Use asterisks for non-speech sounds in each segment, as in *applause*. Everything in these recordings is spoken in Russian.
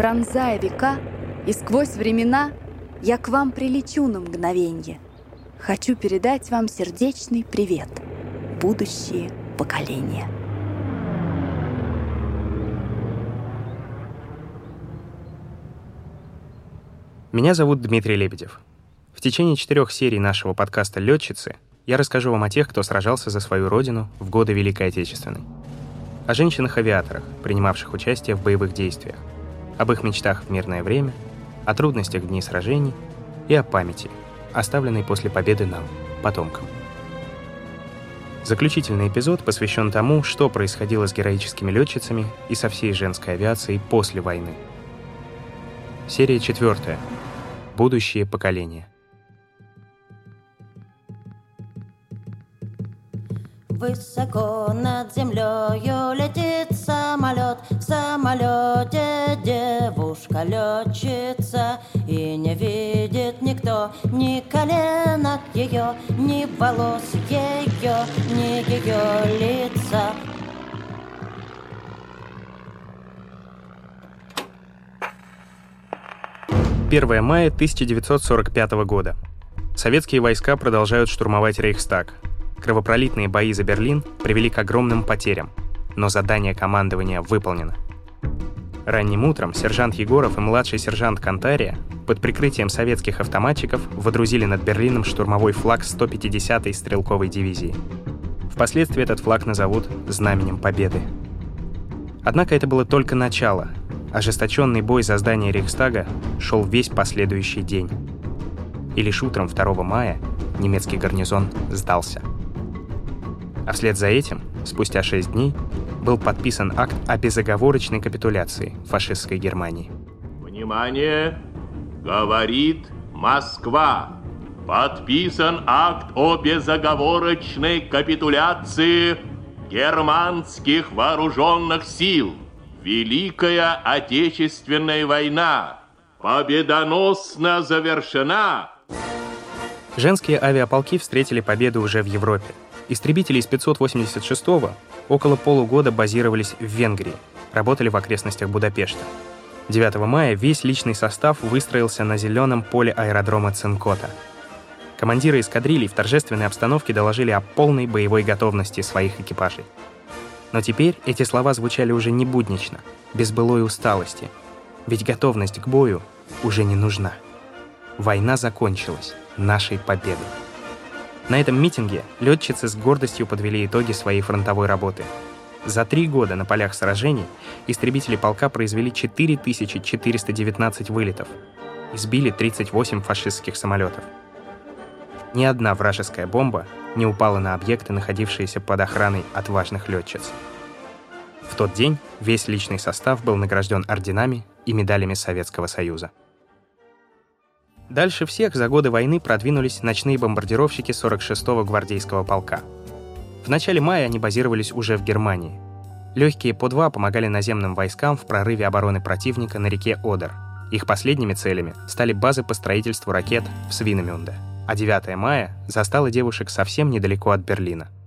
Пронзая века, и сквозь времена я к вам прилечу на мгновенье. Хочу передать вам сердечный привет, будущие поколения. Меня зовут Дмитрий Лебедев. В течение четырех серий нашего подкаста «Летчицы» я расскажу вам о тех, кто сражался за свою родину в годы Великой Отечественной. О женщинах-авиаторах, принимавших участие в боевых действиях, об их мечтах в мирное время, о трудностях дни сражений и о памяти, оставленной после победы нам, потомкам. Заключительный эпизод посвящен тому, что происходило с героическими летчицами и со всей женской авиацией после войны. Серия четвертая. Будущее поколение. Высоко над землею летит самолет, в самолете девушка летчица, и не видит никто ни коленок ее, ни волос ее, ни ее лица. 1 мая 1945 года. Советские войска продолжают штурмовать Рейхстаг. Кровопролитные бои за Берлин привели к огромным потерям, но задание командования выполнено. Ранним утром сержант Егоров и младший сержант Кантария под прикрытием советских автоматчиков водрузили над Берлином штурмовой флаг 150-й стрелковой дивизии. Впоследствии этот флаг назовут «Знаменем Победы». Однако это было только начало, Ожесточенный бой за здание Рейхстага шел весь последующий день. И лишь утром 2 мая немецкий гарнизон сдался. А вслед за этим, спустя 6 дней, был подписан акт о безоговорочной капитуляции фашистской Германии. Внимание! Говорит Москва! Подписан акт о безоговорочной капитуляции германских вооруженных сил – Великая Отечественная война победоносно завершена. Женские авиаполки встретили победу уже в Европе. Истребители из 586-го около полугода базировались в Венгрии, работали в окрестностях Будапешта. 9 мая весь личный состав выстроился на зеленом поле аэродрома Цинкота. Командиры эскадрилий в торжественной обстановке доложили о полной боевой готовности своих экипажей. Но теперь эти слова звучали уже не буднично, без былой усталости. Ведь готовность к бою уже не нужна. Война закончилась нашей победой. На этом митинге летчицы с гордостью подвели итоги своей фронтовой работы. За три года на полях сражений истребители полка произвели 4419 вылетов и сбили 38 фашистских самолетов. Ни одна вражеская бомба не упала на объекты, находившиеся под охраной отважных летчиц. В тот день весь личный состав был награжден орденами и медалями Советского Союза. Дальше всех за годы войны продвинулись ночные бомбардировщики 46-го гвардейского полка. В начале мая они базировались уже в Германии. Легкие по два помогали наземным войскам в прорыве обороны противника на реке Одер. Их последними целями стали базы по строительству ракет в Свинемюнде а 9 мая застала девушек совсем недалеко от Берлина –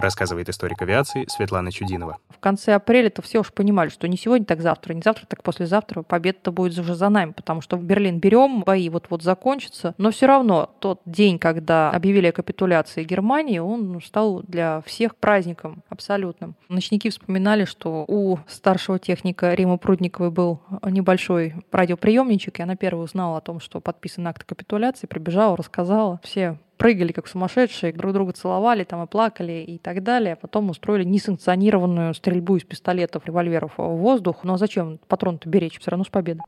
рассказывает историк авиации Светлана Чудинова. В конце апреля-то все уж понимали, что не сегодня, так завтра, не завтра, так послезавтра победа-то будет уже за нами, потому что в Берлин берем, бои вот-вот закончатся, но все равно тот день, когда объявили о капитуляции Германии, он стал для всех праздником абсолютным. Ночники вспоминали, что у старшего техника Рима Прудниковой был небольшой радиоприемничек, и она первая узнала о том, что подписан акт капитуляции, прибежала, рассказала. Все прыгали как сумасшедшие, друг друга целовали там и плакали и так далее. Потом устроили несанкционированную стрельбу из пистолетов, револьверов в воздух. А зачем патрон-то беречь? Все равно с победой.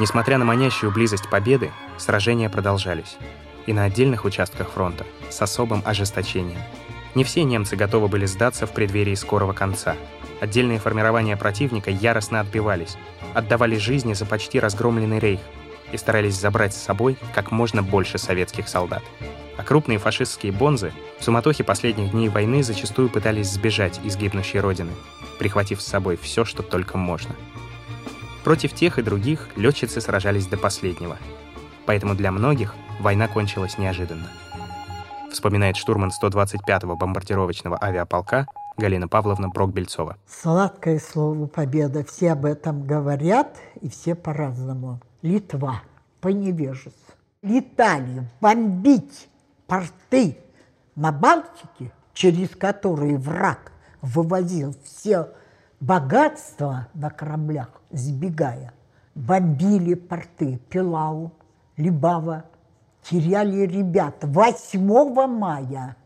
Несмотря на манящую близость победы, сражения продолжались. И на отдельных участках фронта с особым ожесточением. Не все немцы готовы были сдаться в преддверии скорого конца. Отдельные формирования противника яростно отбивались, отдавали жизни за почти разгромленный рейх и старались забрать с собой как можно больше советских солдат. А крупные фашистские бонзы в суматохе последних дней войны зачастую пытались сбежать из гибнущей родины, прихватив с собой все, что только можно. Против тех и других летчицы сражались до последнего. Поэтому для многих война кончилась неожиданно. вспоминает штурман 125-го бомбардировочного авиаполка Галина Павловна Брок-Бельцова. Сладкое слово «победа». Все об этом говорят, и все по-разному. Литва по невежеству. Летали бомбить порты на Балтике, через которые враг вывозил все богатства на кораблях, сбегая. Бомбили порты Пилау, Либава, теряли ребят 8 мая,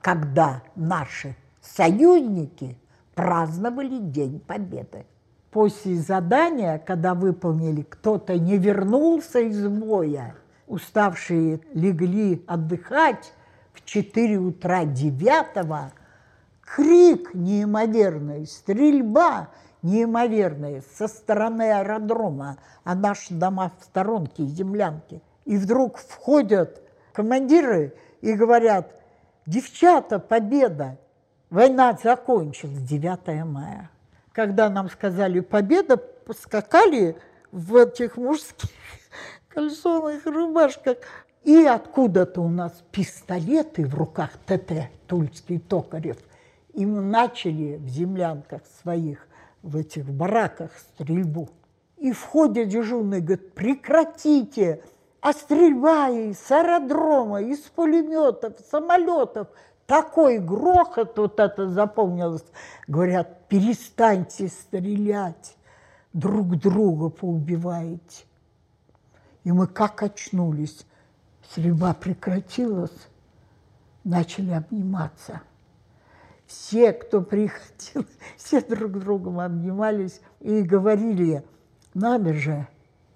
когда наши союзники праздновали День Победы. После задания, когда выполнили, кто-то не вернулся из боя, уставшие легли отдыхать, в 4 утра 9 крик неимоверный, стрельба неимоверная со стороны аэродрома, а наши дома в сторонке, землянки. И вдруг входят командиры и говорят, девчата, победа, война закончилась 9 мая. Когда нам сказали победа, поскакали в этих мужских *laughs* кальсонных рубашках. И откуда-то у нас пистолеты в руках ТТ, Тульский, Токарев. И мы начали в землянках своих, в этих бараках стрельбу. И входит дежурный, говорит, прекратите, а стрельба с аэродрома, из пулеметов, самолетов, такой грохот, вот это запомнилось. Говорят, перестаньте стрелять, друг друга поубиваете. И мы как очнулись. Стрельба прекратилась, начали обниматься. Все, кто приходил, *laughs* все друг другом обнимались и говорили, надо же,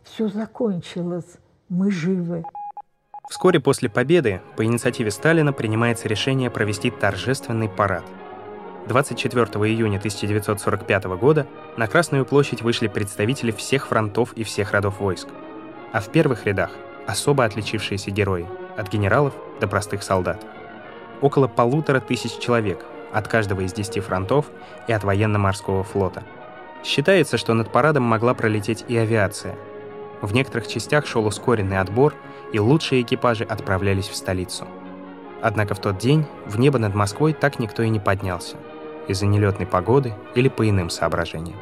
все закончилось, мы живы. Вскоре после победы по инициативе Сталина принимается решение провести торжественный парад. 24 июня 1945 года на Красную площадь вышли представители всех фронтов и всех родов войск. А в первых рядах особо отличившиеся герои, от генералов до простых солдат. Около полутора тысяч человек от каждого из десяти фронтов и от военно-морского флота. Считается, что над парадом могла пролететь и авиация. В некоторых частях шел ускоренный отбор, и лучшие экипажи отправлялись в столицу. Однако в тот день в небо над Москвой так никто и не поднялся. Из-за нелетной погоды или по иным соображениям.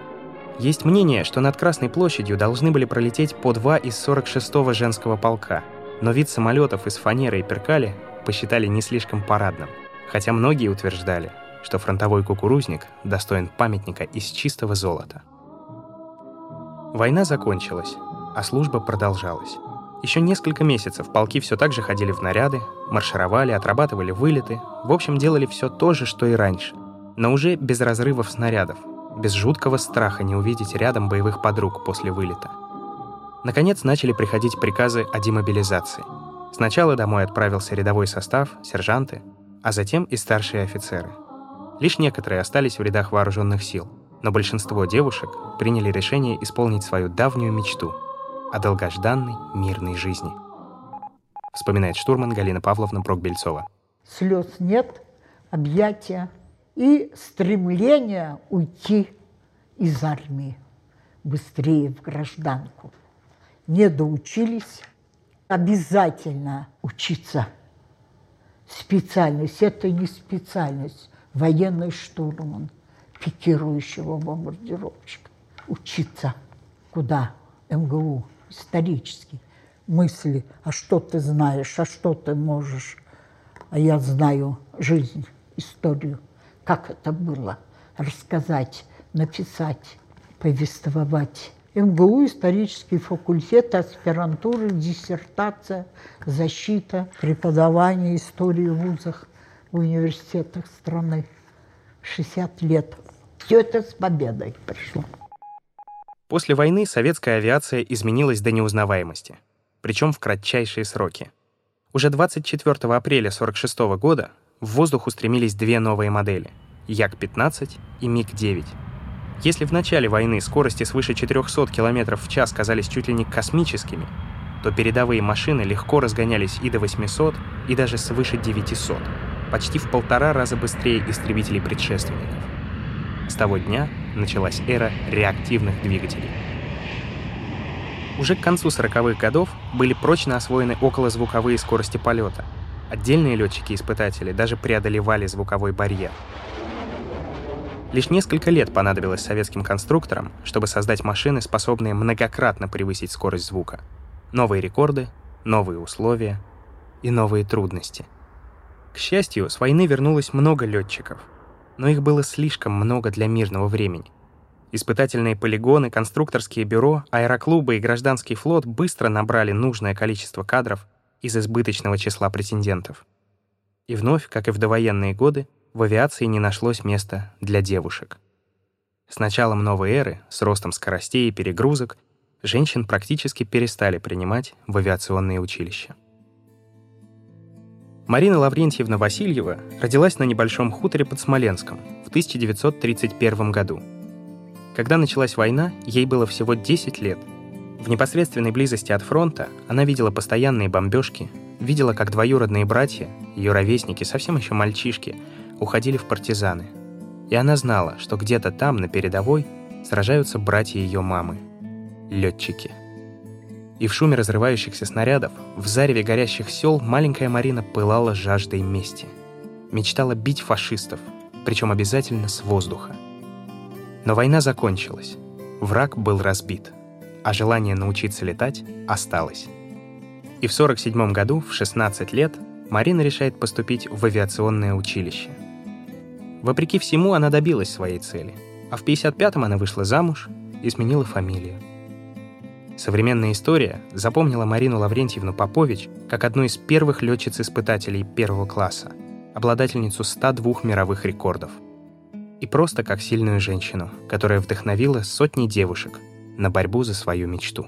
Есть мнение, что над Красной площадью должны были пролететь по два из 46-го женского полка, но вид самолетов из фанеры и перкали посчитали не слишком парадным, хотя многие утверждали, что фронтовой кукурузник достоин памятника из чистого золота. Война закончилась, а служба продолжалась. Еще несколько месяцев полки все так же ходили в наряды, маршировали, отрабатывали вылеты, в общем, делали все то же, что и раньше, но уже без разрывов снарядов, без жуткого страха не увидеть рядом боевых подруг после вылета. Наконец начали приходить приказы о демобилизации. Сначала домой отправился рядовой состав, сержанты, а затем и старшие офицеры. Лишь некоторые остались в рядах вооруженных сил, но большинство девушек приняли решение исполнить свою давнюю мечту о долгожданной мирной жизни. Вспоминает штурман Галина Павловна Брокбельцова. Слез нет, объятия, и стремление уйти из армии быстрее в гражданку. Не доучились, обязательно учиться. Специальность – это не специальность, военный штурман, пикирующего бомбардировщика. Учиться. Куда? МГУ, исторически. Мысли, а что ты знаешь, а что ты можешь. А я знаю жизнь, историю – как это было, рассказать, написать, повествовать. МГУ, исторический факультет, аспирантура, диссертация, защита, преподавание истории в вузах, в университетах страны. 60 лет. Все это с победой пришло. После войны советская авиация изменилась до неузнаваемости, причем в кратчайшие сроки. Уже 24 апреля 1946 года в воздух устремились две новые модели — Як-15 и МиГ-9. Если в начале войны скорости свыше 400 км в час казались чуть ли не космическими, то передовые машины легко разгонялись и до 800, и даже свыше 900, почти в полтора раза быстрее истребителей предшественников. С того дня началась эра реактивных двигателей. Уже к концу 40-х годов были прочно освоены околозвуковые скорости полета — Отдельные летчики-испытатели даже преодолевали звуковой барьер. Лишь несколько лет понадобилось советским конструкторам, чтобы создать машины, способные многократно превысить скорость звука. Новые рекорды, новые условия и новые трудности. К счастью, с войны вернулось много летчиков, но их было слишком много для мирного времени. Испытательные полигоны, конструкторские бюро, аэроклубы и гражданский флот быстро набрали нужное количество кадров из избыточного числа претендентов. И вновь, как и в довоенные годы, в авиации не нашлось места для девушек. С началом новой эры, с ростом скоростей и перегрузок, женщин практически перестали принимать в авиационные училища. Марина Лаврентьевна Васильева родилась на небольшом хуторе под Смоленском в 1931 году. Когда началась война, ей было всего 10 лет — в непосредственной близости от фронта она видела постоянные бомбежки, видела, как двоюродные братья, ее ровесники, совсем еще мальчишки, уходили в партизаны. И она знала, что где-то там, на передовой, сражаются братья ее мамы — летчики. И в шуме разрывающихся снарядов, в зареве горящих сел маленькая Марина пылала жаждой мести. Мечтала бить фашистов, причем обязательно с воздуха. Но война закончилась. Враг был разбит — а желание научиться летать осталось. И в 1947 году, в 16 лет, Марина решает поступить в авиационное училище. Вопреки всему, она добилась своей цели, а в 55-м она вышла замуж и сменила фамилию. Современная история запомнила Марину Лаврентьевну Попович как одну из первых летчиц-испытателей первого класса, обладательницу 102 мировых рекордов. И просто как сильную женщину, которая вдохновила сотни девушек, на борьбу за свою мечту.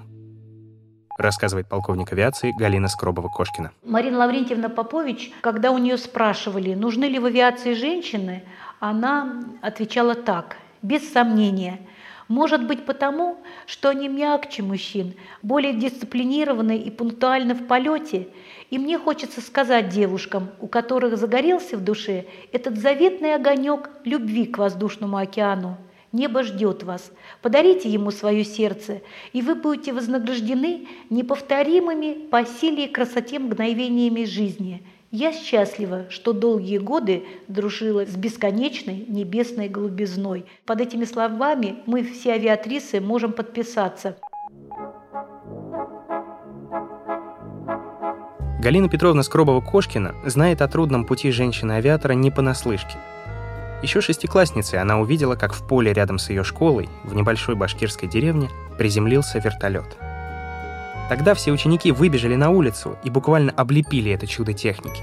Рассказывает полковник авиации Галина Скробова-Кошкина. Марина Лаврентьевна Попович, когда у нее спрашивали, нужны ли в авиации женщины, она отвечала так, без сомнения – может быть потому, что они мягче мужчин, более дисциплинированы и пунктуальны в полете. И мне хочется сказать девушкам, у которых загорелся в душе этот заветный огонек любви к воздушному океану – Небо ждет вас. Подарите ему свое сердце, и вы будете вознаграждены неповторимыми по силе и красоте мгновениями жизни. Я счастлива, что долгие годы дружила с бесконечной небесной голубизной. Под этими словами мы все авиатрисы можем подписаться. Галина Петровна Скробова-Кошкина знает о трудном пути женщины-авиатора не понаслышке – еще шестиклассницей она увидела, как в поле рядом с ее школой, в небольшой башкирской деревне, приземлился вертолет. Тогда все ученики выбежали на улицу и буквально облепили это чудо техники.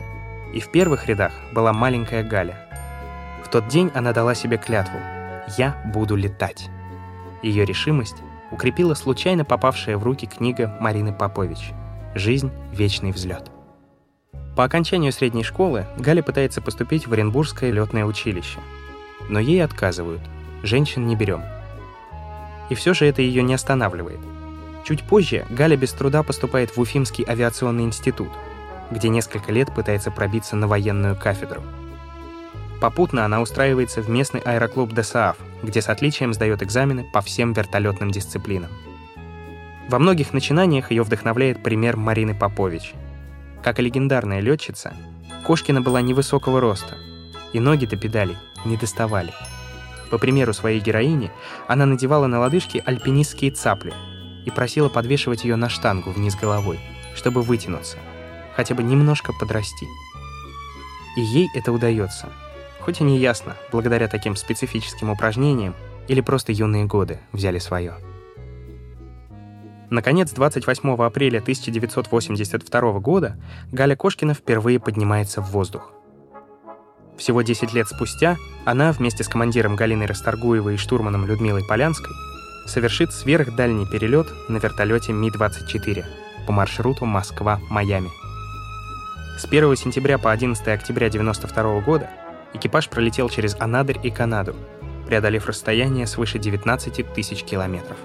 И в первых рядах была маленькая Галя. В тот день она дала себе клятву «Я буду летать». Ее решимость укрепила случайно попавшая в руки книга Марины Попович «Жизнь. Вечный взлет». По окончанию средней школы Галя пытается поступить в Оренбургское летное училище. Но ей отказывают. Женщин не берем. И все же это ее не останавливает. Чуть позже Галя без труда поступает в Уфимский авиационный институт, где несколько лет пытается пробиться на военную кафедру. Попутно она устраивается в местный аэроклуб ДСААФ, где с отличием сдает экзамены по всем вертолетным дисциплинам. Во многих начинаниях ее вдохновляет пример Марины Попович – как и легендарная летчица, Кошкина была невысокого роста, и ноги до педалей не доставали. По примеру своей героини, она надевала на лодыжки альпинистские цапли и просила подвешивать ее на штангу вниз головой, чтобы вытянуться, хотя бы немножко подрасти. И ей это удается, хоть и не ясно, благодаря таким специфическим упражнениям или просто юные годы взяли свое. Наконец, 28 апреля 1982 года Галя Кошкина впервые поднимается в воздух. Всего 10 лет спустя она вместе с командиром Галиной Расторгуевой и штурманом Людмилой Полянской совершит сверхдальний перелет на вертолете Ми-24 по маршруту Москва-Майами. С 1 сентября по 11 октября 1992 года экипаж пролетел через Анадырь и Канаду, преодолев расстояние свыше 19 тысяч километров.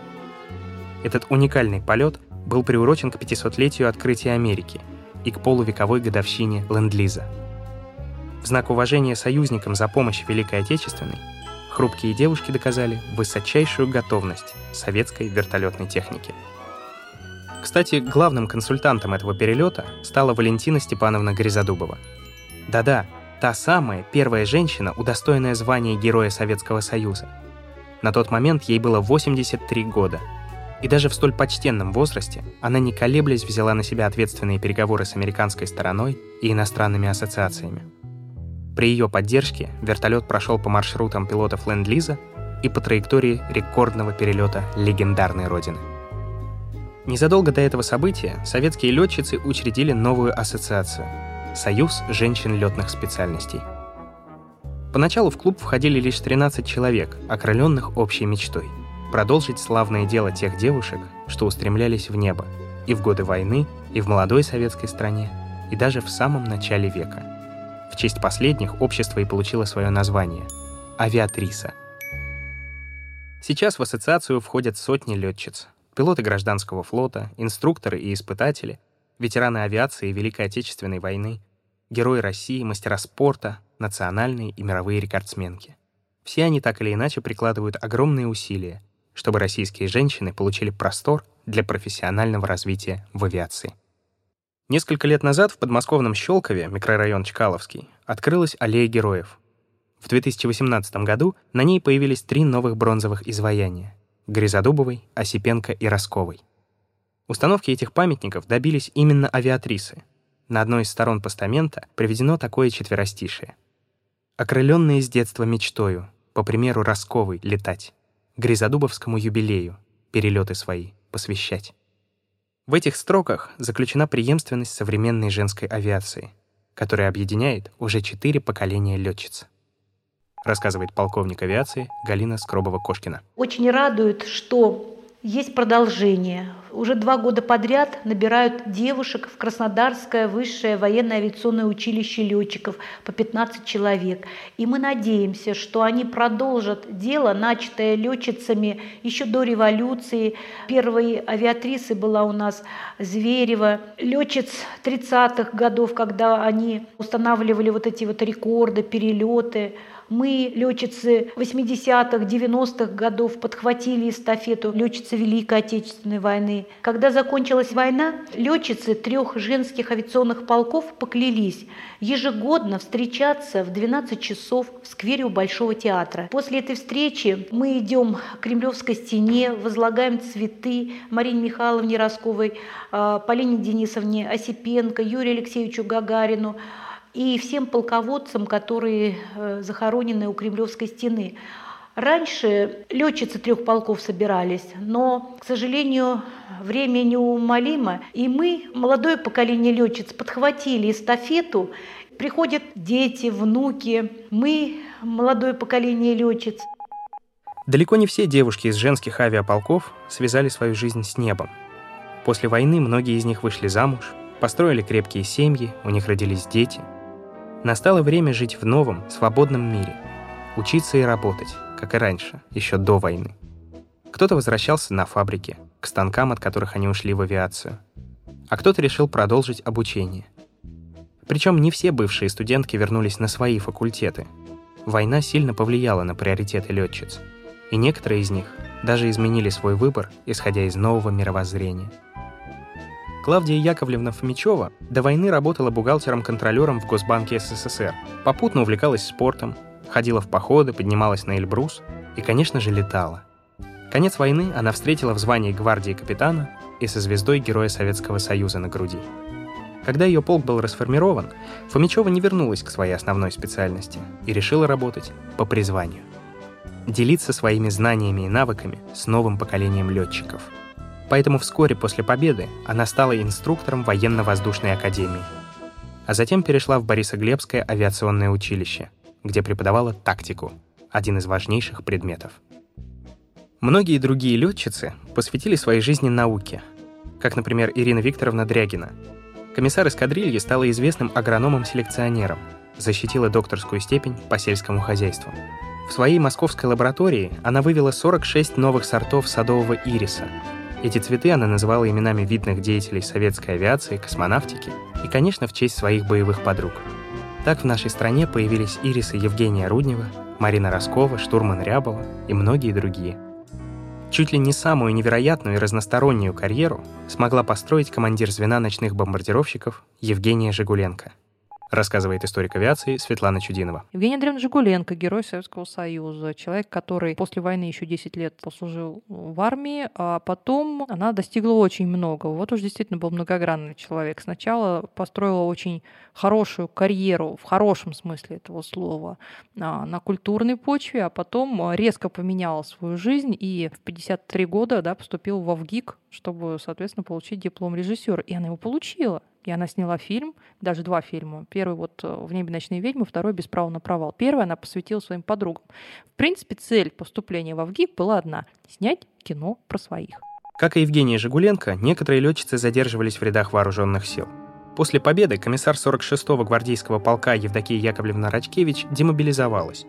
Этот уникальный полет был приурочен к 500-летию открытия Америки и к полувековой годовщине Ленд-Лиза. В знак уважения союзникам за помощь Великой Отечественной хрупкие девушки доказали высочайшую готовность советской вертолетной техники. Кстати, главным консультантом этого перелета стала Валентина Степановна Гризодубова. Да-да, та самая первая женщина, удостоенная звания Героя Советского Союза. На тот момент ей было 83 года. И даже в столь почтенном возрасте она не колеблясь взяла на себя ответственные переговоры с американской стороной и иностранными ассоциациями. При ее поддержке вертолет прошел по маршрутам пилотов Ленд-Лиза и по траектории рекордного перелета легендарной Родины. Незадолго до этого события советские летчицы учредили новую ассоциацию — Союз женщин летных специальностей. Поначалу в клуб входили лишь 13 человек, окрыленных общей мечтой — продолжить славное дело тех девушек, что устремлялись в небо и в годы войны, и в молодой советской стране, и даже в самом начале века. В честь последних общество и получило свое название — «Авиатриса». Сейчас в ассоциацию входят сотни летчиц, пилоты гражданского флота, инструкторы и испытатели, ветераны авиации Великой Отечественной войны, герои России, мастера спорта, национальные и мировые рекордсменки. Все они так или иначе прикладывают огромные усилия, чтобы российские женщины получили простор для профессионального развития в авиации. Несколько лет назад в подмосковном Щелкове, микрорайон Чкаловский, открылась аллея героев. В 2018 году на ней появились три новых бронзовых изваяния Гризодубовой, Осипенко и Росковой. Установки этих памятников добились именно авиатрисы. На одной из сторон постамента приведено такое четверостишее. «Окрыленные с детства мечтою, по примеру Росковой, летать, Гризодубовскому юбилею, перелеты свои посвящать». В этих строках заключена преемственность современной женской авиации, которая объединяет уже четыре поколения летчиц рассказывает полковник авиации Галина Скробова-Кошкина. Очень радует, что есть продолжение. Уже два года подряд набирают девушек в Краснодарское высшее военное авиационное училище летчиков по 15 человек. И мы надеемся, что они продолжат дело, начатое летчицами еще до революции. Первой авиатрисой была у нас Зверева. Летчиц 30-х годов, когда они устанавливали вот эти вот рекорды, перелеты. Мы, летчицы 80-х, 90-х годов, подхватили эстафету летчицы Великой Отечественной войны. Когда закончилась война, летчицы трех женских авиационных полков поклялись ежегодно встречаться в 12 часов в сквере у Большого театра. После этой встречи мы идем к Кремлевской стене, возлагаем цветы Марине Михайловне Росковой, а, Полине Денисовне Осипенко, Юрию Алексеевичу Гагарину, и всем полководцам, которые э, захоронены у Кремлевской стены. Раньше летчицы трех полков собирались, но, к сожалению, время неумолимо, и мы, молодое поколение летчиц, подхватили эстафету. Приходят дети, внуки, мы, молодое поколение летчиц. Далеко не все девушки из женских авиаполков связали свою жизнь с небом. После войны многие из них вышли замуж, построили крепкие семьи, у них родились дети – Настало время жить в новом, свободном мире. Учиться и работать, как и раньше, еще до войны. Кто-то возвращался на фабрике, к станкам, от которых они ушли в авиацию. А кто-то решил продолжить обучение. Причем не все бывшие студентки вернулись на свои факультеты. Война сильно повлияла на приоритеты летчиц. И некоторые из них даже изменили свой выбор, исходя из нового мировоззрения – Клавдия Яковлевна Фомичева до войны работала бухгалтером-контролером в Госбанке СССР, попутно увлекалась спортом, ходила в походы, поднималась на Эльбрус и, конечно же, летала. Конец войны она встретила в звании гвардии капитана и со звездой Героя Советского Союза на груди. Когда ее полк был расформирован, Фомичева не вернулась к своей основной специальности и решила работать по призванию. Делиться своими знаниями и навыками с новым поколением летчиков – Поэтому вскоре после победы она стала инструктором военно-воздушной академии. А затем перешла в Борисоглебское авиационное училище, где преподавала тактику, один из важнейших предметов. Многие другие летчицы посвятили своей жизни науке, как, например, Ирина Викторовна Дрягина. Комиссар эскадрильи стала известным агрономом-селекционером, защитила докторскую степень по сельскому хозяйству. В своей московской лаборатории она вывела 46 новых сортов садового ириса, эти цветы она называла именами видных деятелей советской авиации, космонавтики и, конечно, в честь своих боевых подруг. Так в нашей стране появились ирисы Евгения Руднева, Марина Роскова, Штурман Рябова и многие другие. Чуть ли не самую невероятную и разностороннюю карьеру смогла построить командир звена ночных бомбардировщиков Евгения Жигуленко – рассказывает историк авиации Светлана Чудинова. Евгений Андреевна Жигуленко, герой Советского Союза, человек, который после войны еще 10 лет послужил в армии, а потом она достигла очень много. Вот уж действительно был многогранный человек. Сначала построила очень хорошую карьеру, в хорошем смысле этого слова, а, на культурной почве, а потом резко поменяла свою жизнь и в 53 года да, поступила в ВГИК, чтобы, соответственно, получить диплом режиссера. И она его получила. И она сняла фильм, даже два фильма. Первый вот э, «В небе ночные ведьмы», второй «Без права на провал». Первый она посвятила своим подругам. В принципе, цель поступления в ВГИК была одна — снять кино про своих. Как и Евгения Жигуленко, некоторые летчицы задерживались в рядах вооруженных сил. После победы комиссар 46-го гвардейского полка Евдокия Яковлевна Рачкевич демобилизовалась.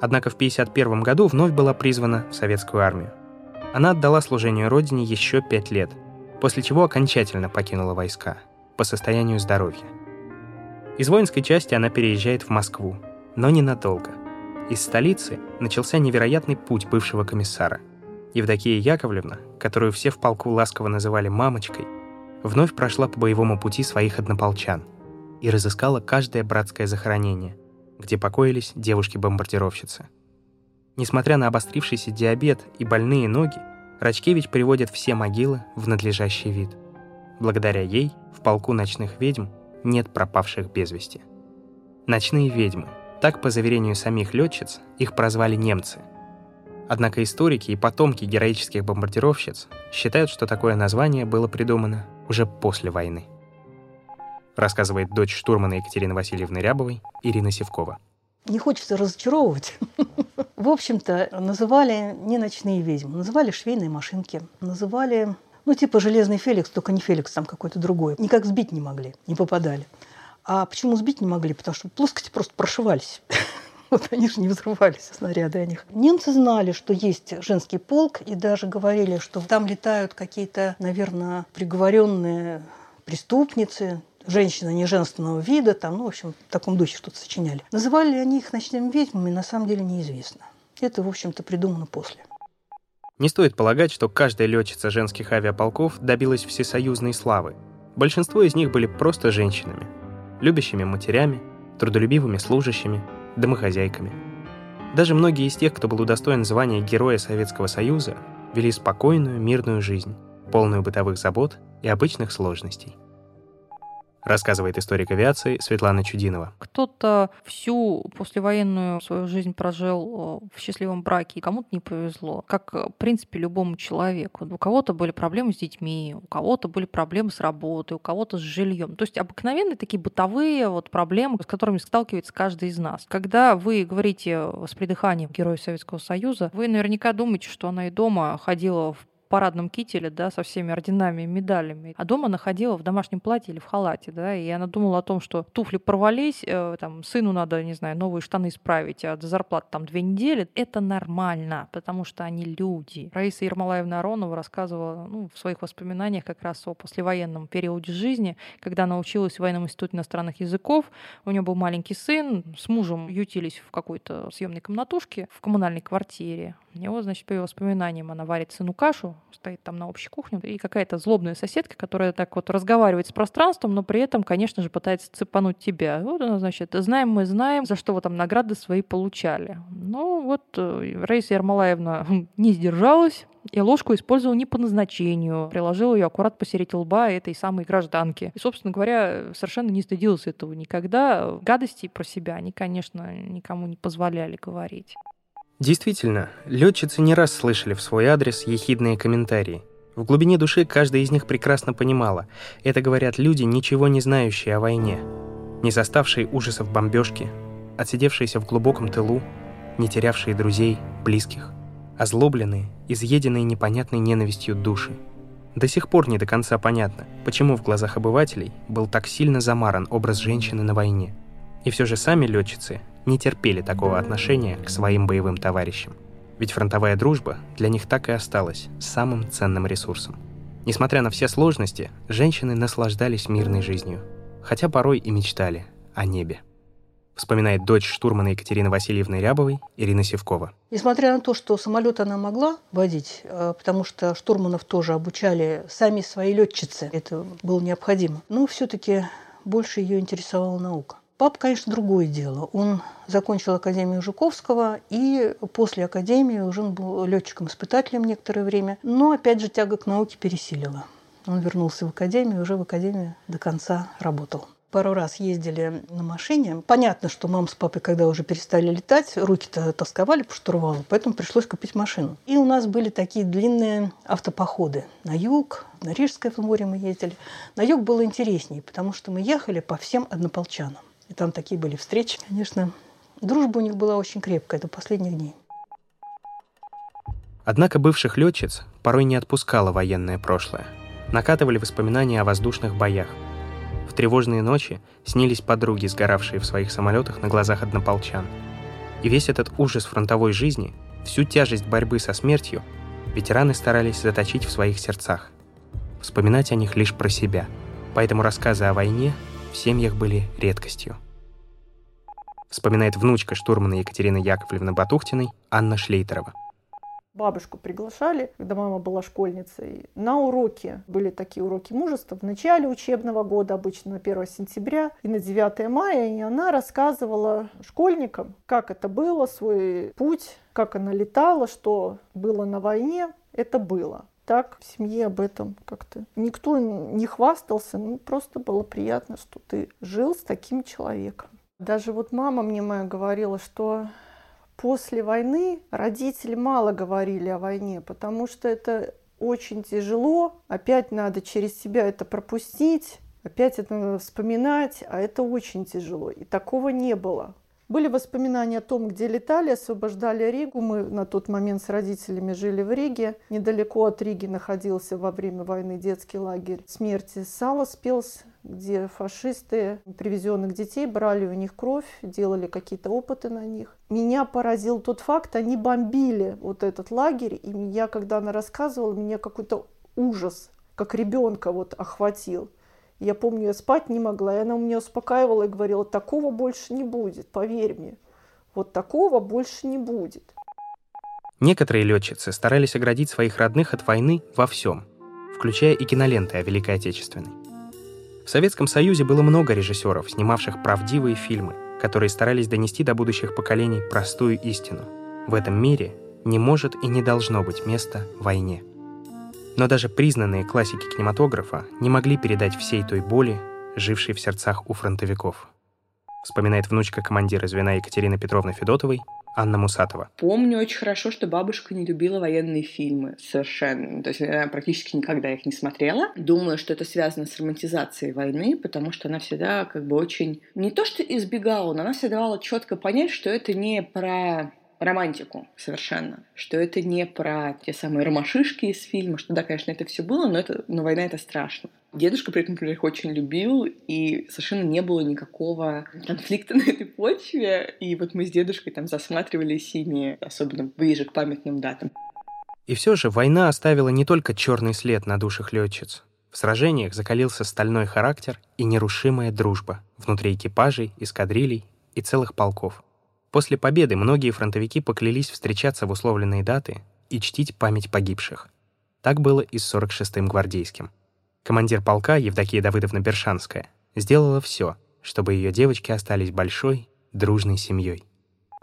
Однако в 1951 году вновь была призвана в советскую армию. Она отдала служению родине еще пять лет, после чего окончательно покинула войска – по состоянию здоровья. Из воинской части она переезжает в Москву, но ненадолго. Из столицы начался невероятный путь бывшего комиссара. Евдокия Яковлевна, которую все в полку ласково называли «мамочкой», вновь прошла по боевому пути своих однополчан и разыскала каждое братское захоронение, где покоились девушки-бомбардировщицы. Несмотря на обострившийся диабет и больные ноги, Рачкевич приводит все могилы в надлежащий вид – Благодаря ей в полку ночных ведьм нет пропавших без вести. Ночные ведьмы. Так, по заверению самих летчиц, их прозвали немцы. Однако историки и потомки героических бомбардировщиц считают, что такое название было придумано уже после войны. Рассказывает дочь штурмана Екатерины Васильевны Рябовой Ирина Севкова. Не хочется разочаровывать. В общем-то, называли не ночные ведьмы, называли швейные машинки, называли ну, типа «Железный Феликс», только не Феликс, там какой-то другой. Никак сбить не могли, не попадали. А почему сбить не могли? Потому что плоскости просто прошивались. *laughs* Вот они же не взрывались, снаряды о них. Немцы знали, что есть женский полк, и даже говорили, что там летают какие-то, наверное, приговоренные преступницы, женщины неженственного вида, там, ну, в общем, в таком духе что-то сочиняли. Называли они их ночными ведьмами, на самом деле неизвестно. Это, в общем-то, придумано после. Не стоит полагать, что каждая летчица женских авиаполков добилась всесоюзной славы. Большинство из них были просто женщинами, любящими матерями, трудолюбивыми служащими, домохозяйками. Даже многие из тех, кто был удостоен звания Героя Советского Союза, вели спокойную, мирную жизнь, полную бытовых забот и обычных сложностей рассказывает историк авиации Светлана Чудинова. Кто-то всю послевоенную свою жизнь прожил э, в счастливом браке, кому-то не повезло. Как, э, в принципе, любому человеку. У кого-то были проблемы с детьми, у кого-то были проблемы с работой, у кого-то с жильем. То есть обыкновенные такие бытовые вот проблемы, с которыми сталкивается каждый из нас. Когда вы говорите с придыханием Героя Советского Союза, вы наверняка думаете, что она и дома ходила в парадном кителе, да, со всеми орденами и медалями. А дома находила в домашнем платье или в халате, да, и она думала о том, что туфли порвались, э, там, сыну надо, не знаю, новые штаны исправить, а до зарплаты там две недели. Это нормально, потому что они люди. Раиса Ермолаевна Аронова рассказывала ну, в своих воспоминаниях как раз о послевоенном периоде жизни, когда она училась в военном институте иностранных языков, у нее был маленький сын, с мужем ютились в какой-то съемной комнатушке в коммунальной квартире. Него, значит, по ее воспоминаниям, она варит сыну кашу, стоит там на общей кухне, и какая-то злобная соседка, которая так вот разговаривает с пространством, но при этом, конечно же, пытается цепануть тебя. Вот она, значит, знаем мы, знаем, за что вы там награды свои получали. Ну вот э, Раиса Ермолаевна *laughs* не сдержалась, и ложку использовал не по назначению, приложил ее аккурат посередине лба этой самой гражданки. И, собственно говоря, совершенно не стыдился этого никогда. Гадостей про себя они, конечно, никому не позволяли говорить. Действительно, летчицы не раз слышали в свой адрес ехидные комментарии. В глубине души каждая из них прекрасно понимала, это говорят люди, ничего не знающие о войне, не заставшие ужасов бомбежки, отсидевшиеся в глубоком тылу, не терявшие друзей, близких, озлобленные, изъеденные непонятной ненавистью души. До сих пор не до конца понятно, почему в глазах обывателей был так сильно замаран образ женщины на войне. И все же сами летчицы не терпели такого отношения к своим боевым товарищам. Ведь фронтовая дружба для них так и осталась самым ценным ресурсом. Несмотря на все сложности, женщины наслаждались мирной жизнью, хотя порой и мечтали о небе. вспоминает дочь штурмана Екатерины Васильевны Рябовой Ирина Севкова. Несмотря на то, что самолет она могла водить, э, потому что штурманов тоже обучали сами свои летчицы, это было необходимо, но все-таки больше ее интересовала наука. Папа, конечно, другое дело. Он закончил Академию Жуковского и после Академии уже он был летчиком-испытателем некоторое время. Но, опять же, тяга к науке пересилила. Он вернулся в Академию, уже в Академии до конца работал пару раз ездили на машине. Понятно, что мама с папой, когда уже перестали летать, руки-то тосковали по штурвалу, поэтому пришлось купить машину. И у нас были такие длинные автопоходы на юг, на Рижское море мы ездили. На юг было интереснее, потому что мы ехали по всем однополчанам. И там такие были встречи. Конечно, дружба у них была очень крепкая до последних дней. Однако бывших летчиц порой не отпускало военное прошлое. Накатывали воспоминания о воздушных боях. В тревожные ночи снились подруги, сгоравшие в своих самолетах на глазах однополчан. И весь этот ужас фронтовой жизни, всю тяжесть борьбы со смертью, ветераны старались заточить в своих сердцах. Вспоминать о них лишь про себя. Поэтому рассказы о войне в семьях были редкостью. Вспоминает внучка штурмана Екатерины Яковлевны Батухтиной Анна Шлейтерова. Бабушку приглашали, когда мама была школьницей, на уроки. Были такие уроки мужества в начале учебного года, обычно на 1 сентября и на 9 мая. И она рассказывала школьникам, как это было, свой путь, как она летала, что было на войне. Это было так в семье об этом как-то никто не хвастался, ну просто было приятно, что ты жил с таким человеком. Даже вот мама мне моя говорила, что после войны родители мало говорили о войне, потому что это очень тяжело, опять надо через себя это пропустить, опять это надо вспоминать, а это очень тяжело. И такого не было. Были воспоминания о том, где летали, освобождали Ригу. Мы на тот момент с родителями жили в Риге. Недалеко от Риги находился во время войны детский лагерь смерти Саласпилс, где фашисты привезенных детей брали у них кровь, делали какие-то опыты на них. Меня поразил тот факт, они бомбили вот этот лагерь, и я, когда она рассказывала, меня какой-то ужас, как ребенка вот охватил. Я помню, я спать не могла, и она меня успокаивала и говорила, такого больше не будет, поверь мне. Вот такого больше не будет. Некоторые летчицы старались оградить своих родных от войны во всем, включая и киноленты о Великой Отечественной. В Советском Союзе было много режиссеров, снимавших правдивые фильмы, которые старались донести до будущих поколений простую истину. В этом мире не может и не должно быть места войне. Но даже признанные классики кинематографа не могли передать всей той боли, жившей в сердцах у фронтовиков. Вспоминает внучка командира звена Екатерины Петровны Федотовой Анна Мусатова. Помню очень хорошо, что бабушка не любила военные фильмы совершенно. То есть она практически никогда их не смотрела. Думаю, что это связано с романтизацией войны, потому что она всегда как бы очень... Не то, что избегала, но она всегда давала четко понять, что это не про романтику совершенно, что это не про те самые ромашишки из фильма, что да, конечно, это все было, но, это, но война это страшно. Дедушка при этом, например, их очень любил, и совершенно не было никакого конфликта *laughs* на этой почве. И вот мы с дедушкой там засматривались ими, особенно ближе к памятным датам. И все же война оставила не только черный след на душах летчиц. В сражениях закалился стальной характер и нерушимая дружба внутри экипажей, эскадрилей и целых полков. После победы многие фронтовики поклялись встречаться в условленные даты и чтить память погибших. Так было и с 46-м гвардейским. Командир полка Евдокия Давыдовна Бершанская сделала все, чтобы ее девочки остались большой, дружной семьей.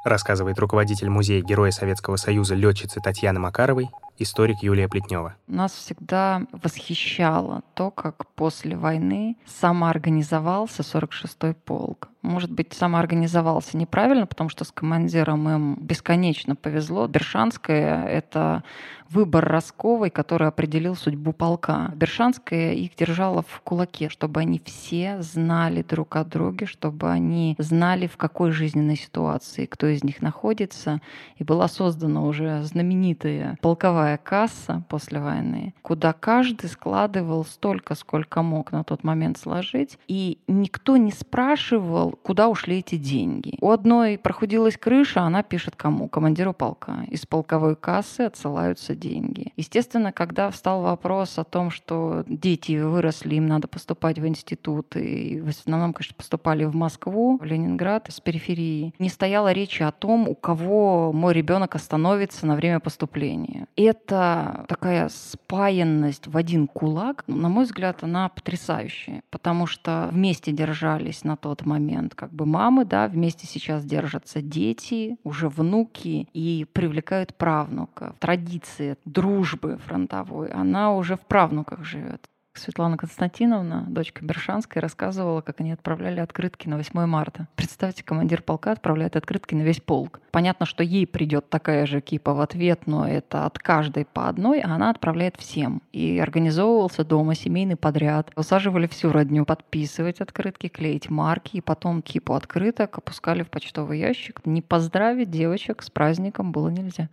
Рассказывает руководитель музея Героя Советского Союза летчицы Татьяны Макаровой, историк Юлия Плетнева. Нас всегда восхищало то, как после войны самоорганизовался 46-й полк. Может быть, самоорганизовался неправильно, потому что с командиром им бесконечно повезло. Бершанская — это выбор Росковой, который определил судьбу полка. Бершанская их держала в кулаке, чтобы они все знали друг о друге, чтобы они знали, в какой жизненной ситуации кто из них находится. И была создана уже знаменитая полковая полковая касса после войны, куда каждый складывал столько, сколько мог на тот момент сложить, и никто не спрашивал, куда ушли эти деньги. У одной прохудилась крыша, она пишет кому? Командиру полка. Из полковой кассы отсылаются деньги. Естественно, когда встал вопрос о том, что дети выросли, им надо поступать в институт, и в основном, конечно, поступали в Москву, в Ленинград, с периферии, не стояла речи о том, у кого мой ребенок остановится на время поступления. Это такая спаянность в один кулак, на мой взгляд, она потрясающая, потому что вместе держались на тот момент как бы мамы, да, вместе сейчас держатся дети, уже внуки и привлекают правнука. Традиция дружбы фронтовой, она уже в правнуках живет. Светлана Константиновна, дочка Бершанской, рассказывала, как они отправляли открытки на 8 марта. Представьте, командир полка отправляет открытки на весь полк. Понятно, что ей придет такая же кипа в ответ, но это от каждой по одной, а она отправляет всем. И организовывался дома семейный подряд. Усаживали всю родню подписывать открытки, клеить марки, и потом кипу открыток опускали в почтовый ящик. Не поздравить девочек с праздником было нельзя.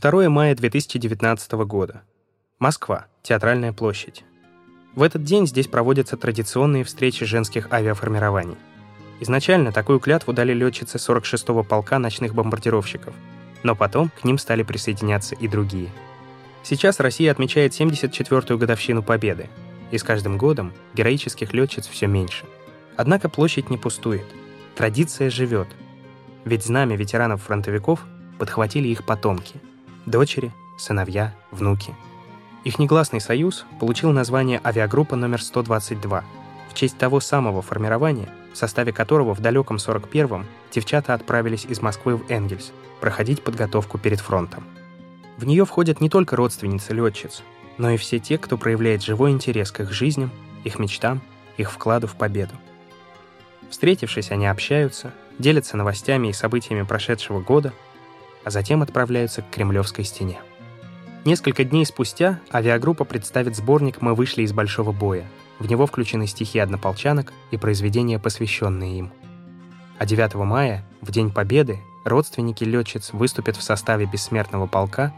2 мая 2019 года. Москва. Театральная площадь. В этот день здесь проводятся традиционные встречи женских авиаформирований. Изначально такую клятву дали летчицы 46-го полка ночных бомбардировщиков, но потом к ним стали присоединяться и другие. Сейчас Россия отмечает 74-ю годовщину Победы, и с каждым годом героических летчиц все меньше. Однако площадь не пустует. Традиция живет. Ведь знамя ветеранов-фронтовиков подхватили их потомки — дочери, сыновья, внуки — их негласный союз получил название авиагруппа номер 122 в честь того самого формирования, в составе которого в далеком 41-м девчата отправились из Москвы в Энгельс проходить подготовку перед фронтом. В нее входят не только родственницы летчиц, но и все те, кто проявляет живой интерес к их жизням, их мечтам, их вкладу в победу. Встретившись, они общаются, делятся новостями и событиями прошедшего года, а затем отправляются к Кремлевской стене. Несколько дней спустя авиагруппа представит сборник «Мы вышли из большого боя». В него включены стихи однополчанок и произведения, посвященные им. А 9 мая, в День Победы, родственники летчиц выступят в составе бессмертного полка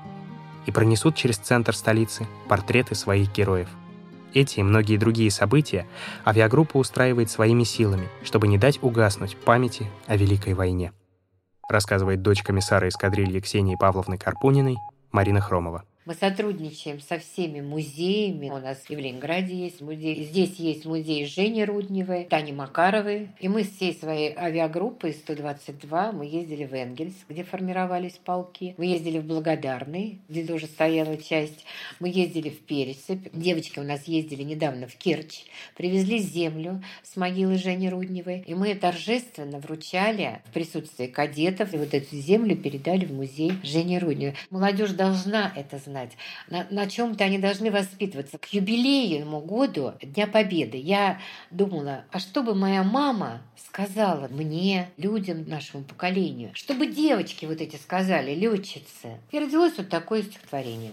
и пронесут через центр столицы портреты своих героев. Эти и многие другие события авиагруппа устраивает своими силами, чтобы не дать угаснуть памяти о Великой войне. Рассказывает дочь комиссара эскадрильи Ксении Павловны Карпуниной Марина Хромова. Мы сотрудничаем со всеми музеями. У нас и в Ленинграде есть музей. Здесь есть музей Жени Рудневой, Тани Макаровой. И мы с всей своей авиагруппой 122 мы ездили в Энгельс, где формировались полки. Мы ездили в Благодарный, где тоже стояла часть. Мы ездили в Пересыпь. Девочки у нас ездили недавно в Керчь. Привезли землю с могилы Жени Рудневой. И мы торжественно вручали в присутствии кадетов. И вот эту землю передали в музей Жени Рудневой. Молодежь должна это знать знать. На, на чем-то они должны воспитываться. К юбилейному году Дня Победы я думала, а что бы моя мама сказала мне, людям, нашему поколению, чтобы девочки вот эти сказали, летчицы. И родилось вот такое стихотворение.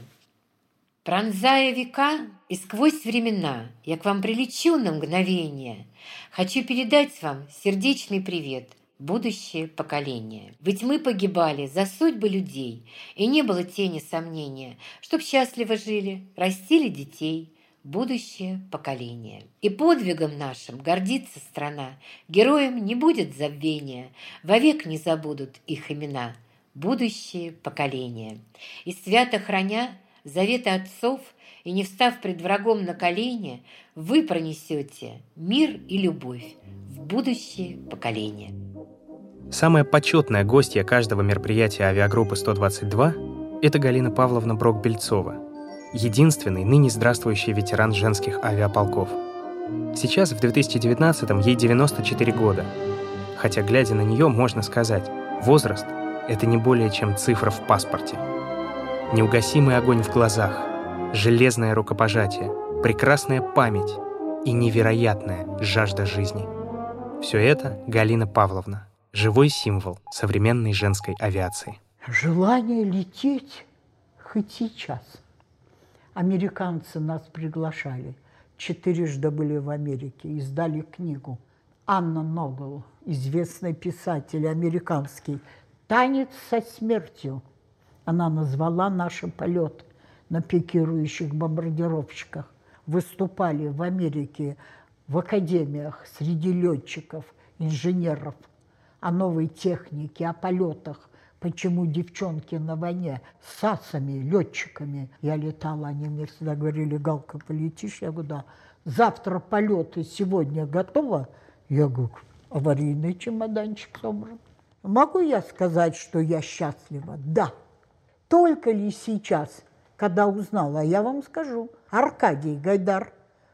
Пронзая века и сквозь времена, я к вам прилечу на мгновение. Хочу передать вам сердечный привет – будущее поколение. Ведь мы погибали за судьбы людей, и не было тени сомнения, чтоб счастливо жили, растили детей, будущее поколение. И подвигом нашим гордится страна, героям не будет забвения, вовек не забудут их имена, будущее поколение. И свято храня заветы отцов, и не встав пред врагом на колени, вы пронесете мир и любовь в будущее поколение. Самая почетная гостья каждого мероприятия авиагруппы 122 – это Галина Павловна Брок-Бельцова, единственный ныне здравствующий ветеран женских авиаполков. Сейчас, в 2019-м, ей 94 года. Хотя, глядя на нее, можно сказать, возраст – это не более чем цифра в паспорте. Неугасимый огонь в глазах, железное рукопожатие, прекрасная память и невероятная жажда жизни. Все это Галина Павловна, живой символ современной женской авиации. Желание лететь хоть сейчас. Американцы нас приглашали. Четырежды были в Америке, издали книгу. Анна Ногл, известный писатель американский, «Танец со смертью». Она назвала наши полеты на пикирующих бомбардировщиках. Выступали в Америке в академиях среди летчиков, инженеров, о новой технике, о полетах, почему девчонки на войне с асами, летчиками. Я летала, они мне всегда говорили, Галка, полетишь? Я говорю, да. Завтра полеты, сегодня готово? Я говорю, аварийный чемоданчик собран. Могу я сказать, что я счастлива? Да. Только ли сейчас, когда узнала, я вам скажу, Аркадий Гайдар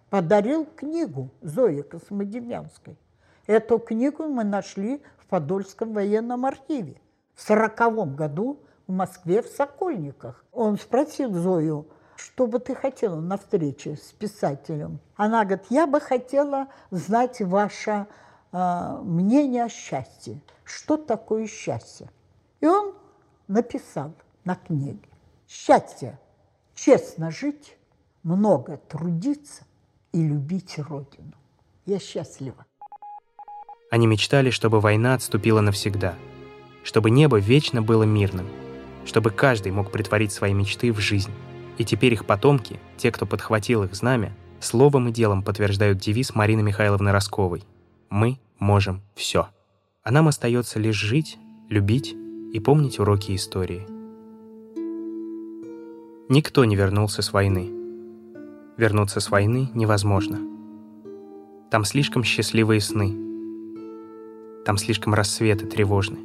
подарил книгу Зои Космодемьянской. Эту книгу мы нашли в Подольском военном архиве в сороковом году в Москве в Сокольниках. Он спросил Зою, что бы ты хотела на встрече с писателем? Она говорит, я бы хотела знать ваше э, мнение о счастье. Что такое счастье? И он написал на книге. Счастье – честно жить, много трудиться и любить Родину. Я счастлива. Они мечтали, чтобы война отступила навсегда, чтобы небо вечно было мирным, чтобы каждый мог притворить свои мечты в жизнь. И теперь их потомки, те, кто подхватил их знамя, словом и делом подтверждают девиз Марины Михайловны Росковой «Мы можем все». А нам остается лишь жить, любить и помнить уроки истории. Никто не вернулся с войны. Вернуться с войны невозможно. Там слишком счастливые сны. Там слишком рассветы тревожны.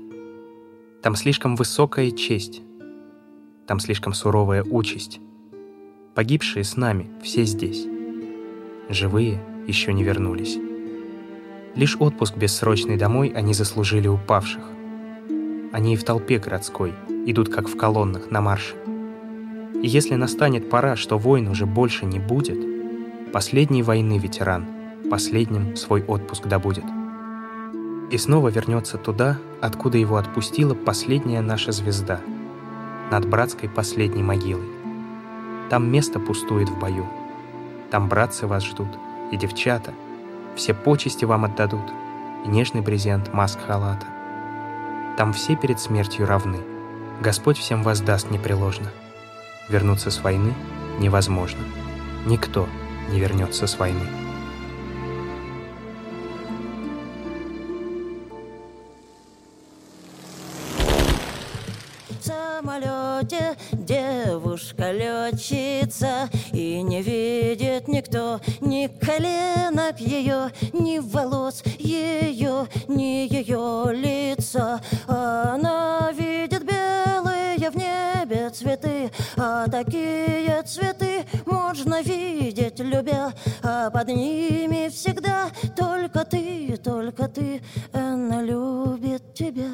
Там слишком высокая честь. Там слишком суровая участь. Погибшие с нами все здесь. Живые еще не вернулись. Лишь отпуск бессрочный домой они заслужили упавших. Они и в толпе городской идут как в колоннах на марше. И если настанет пора, что войн уже больше не будет, последней войны ветеран последним свой отпуск добудет. И снова вернется туда, откуда его отпустила последняя наша звезда, над братской последней могилой. Там место пустует в бою. Там братцы вас ждут, и девчата. Все почести вам отдадут, и нежный брезент маск халата. Там все перед смертью равны. Господь всем воздаст непреложно. Вернуться с войны невозможно. Никто не вернется с войны. Самолете. Девушка летчица И не видит никто ни коленок ее, ни волос ее, ни ее лица. Она видит белые в небе цветы А такие цветы можно видеть, любя. А под ними всегда только ты, только ты Она любит тебя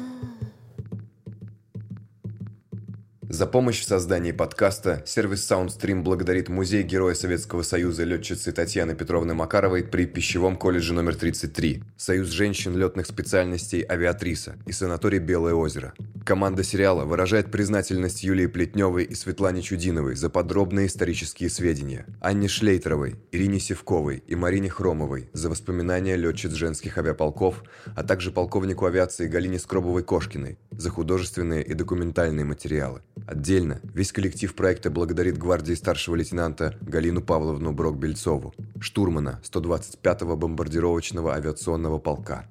За помощь в создании подкаста сервис SoundStream благодарит Музей Героя Советского Союза летчицы Татьяны Петровны Макаровой при Пищевом колледже номер 33, Союз женщин летных специальностей «Авиатриса» и санаторий «Белое озеро». Команда сериала выражает признательность Юлии Плетневой и Светлане Чудиновой за подробные исторические сведения, Анне Шлейтеровой, Ирине Севковой и Марине Хромовой за воспоминания летчиц женских авиаполков, а также полковнику авиации Галине Скробовой-Кошкиной за художественные и документальные материалы. Отдельно. Весь коллектив проекта благодарит гвардии старшего лейтенанта Галину Павловну Брок-Бельцову, штурмана 125-го бомбардировочного авиационного полка,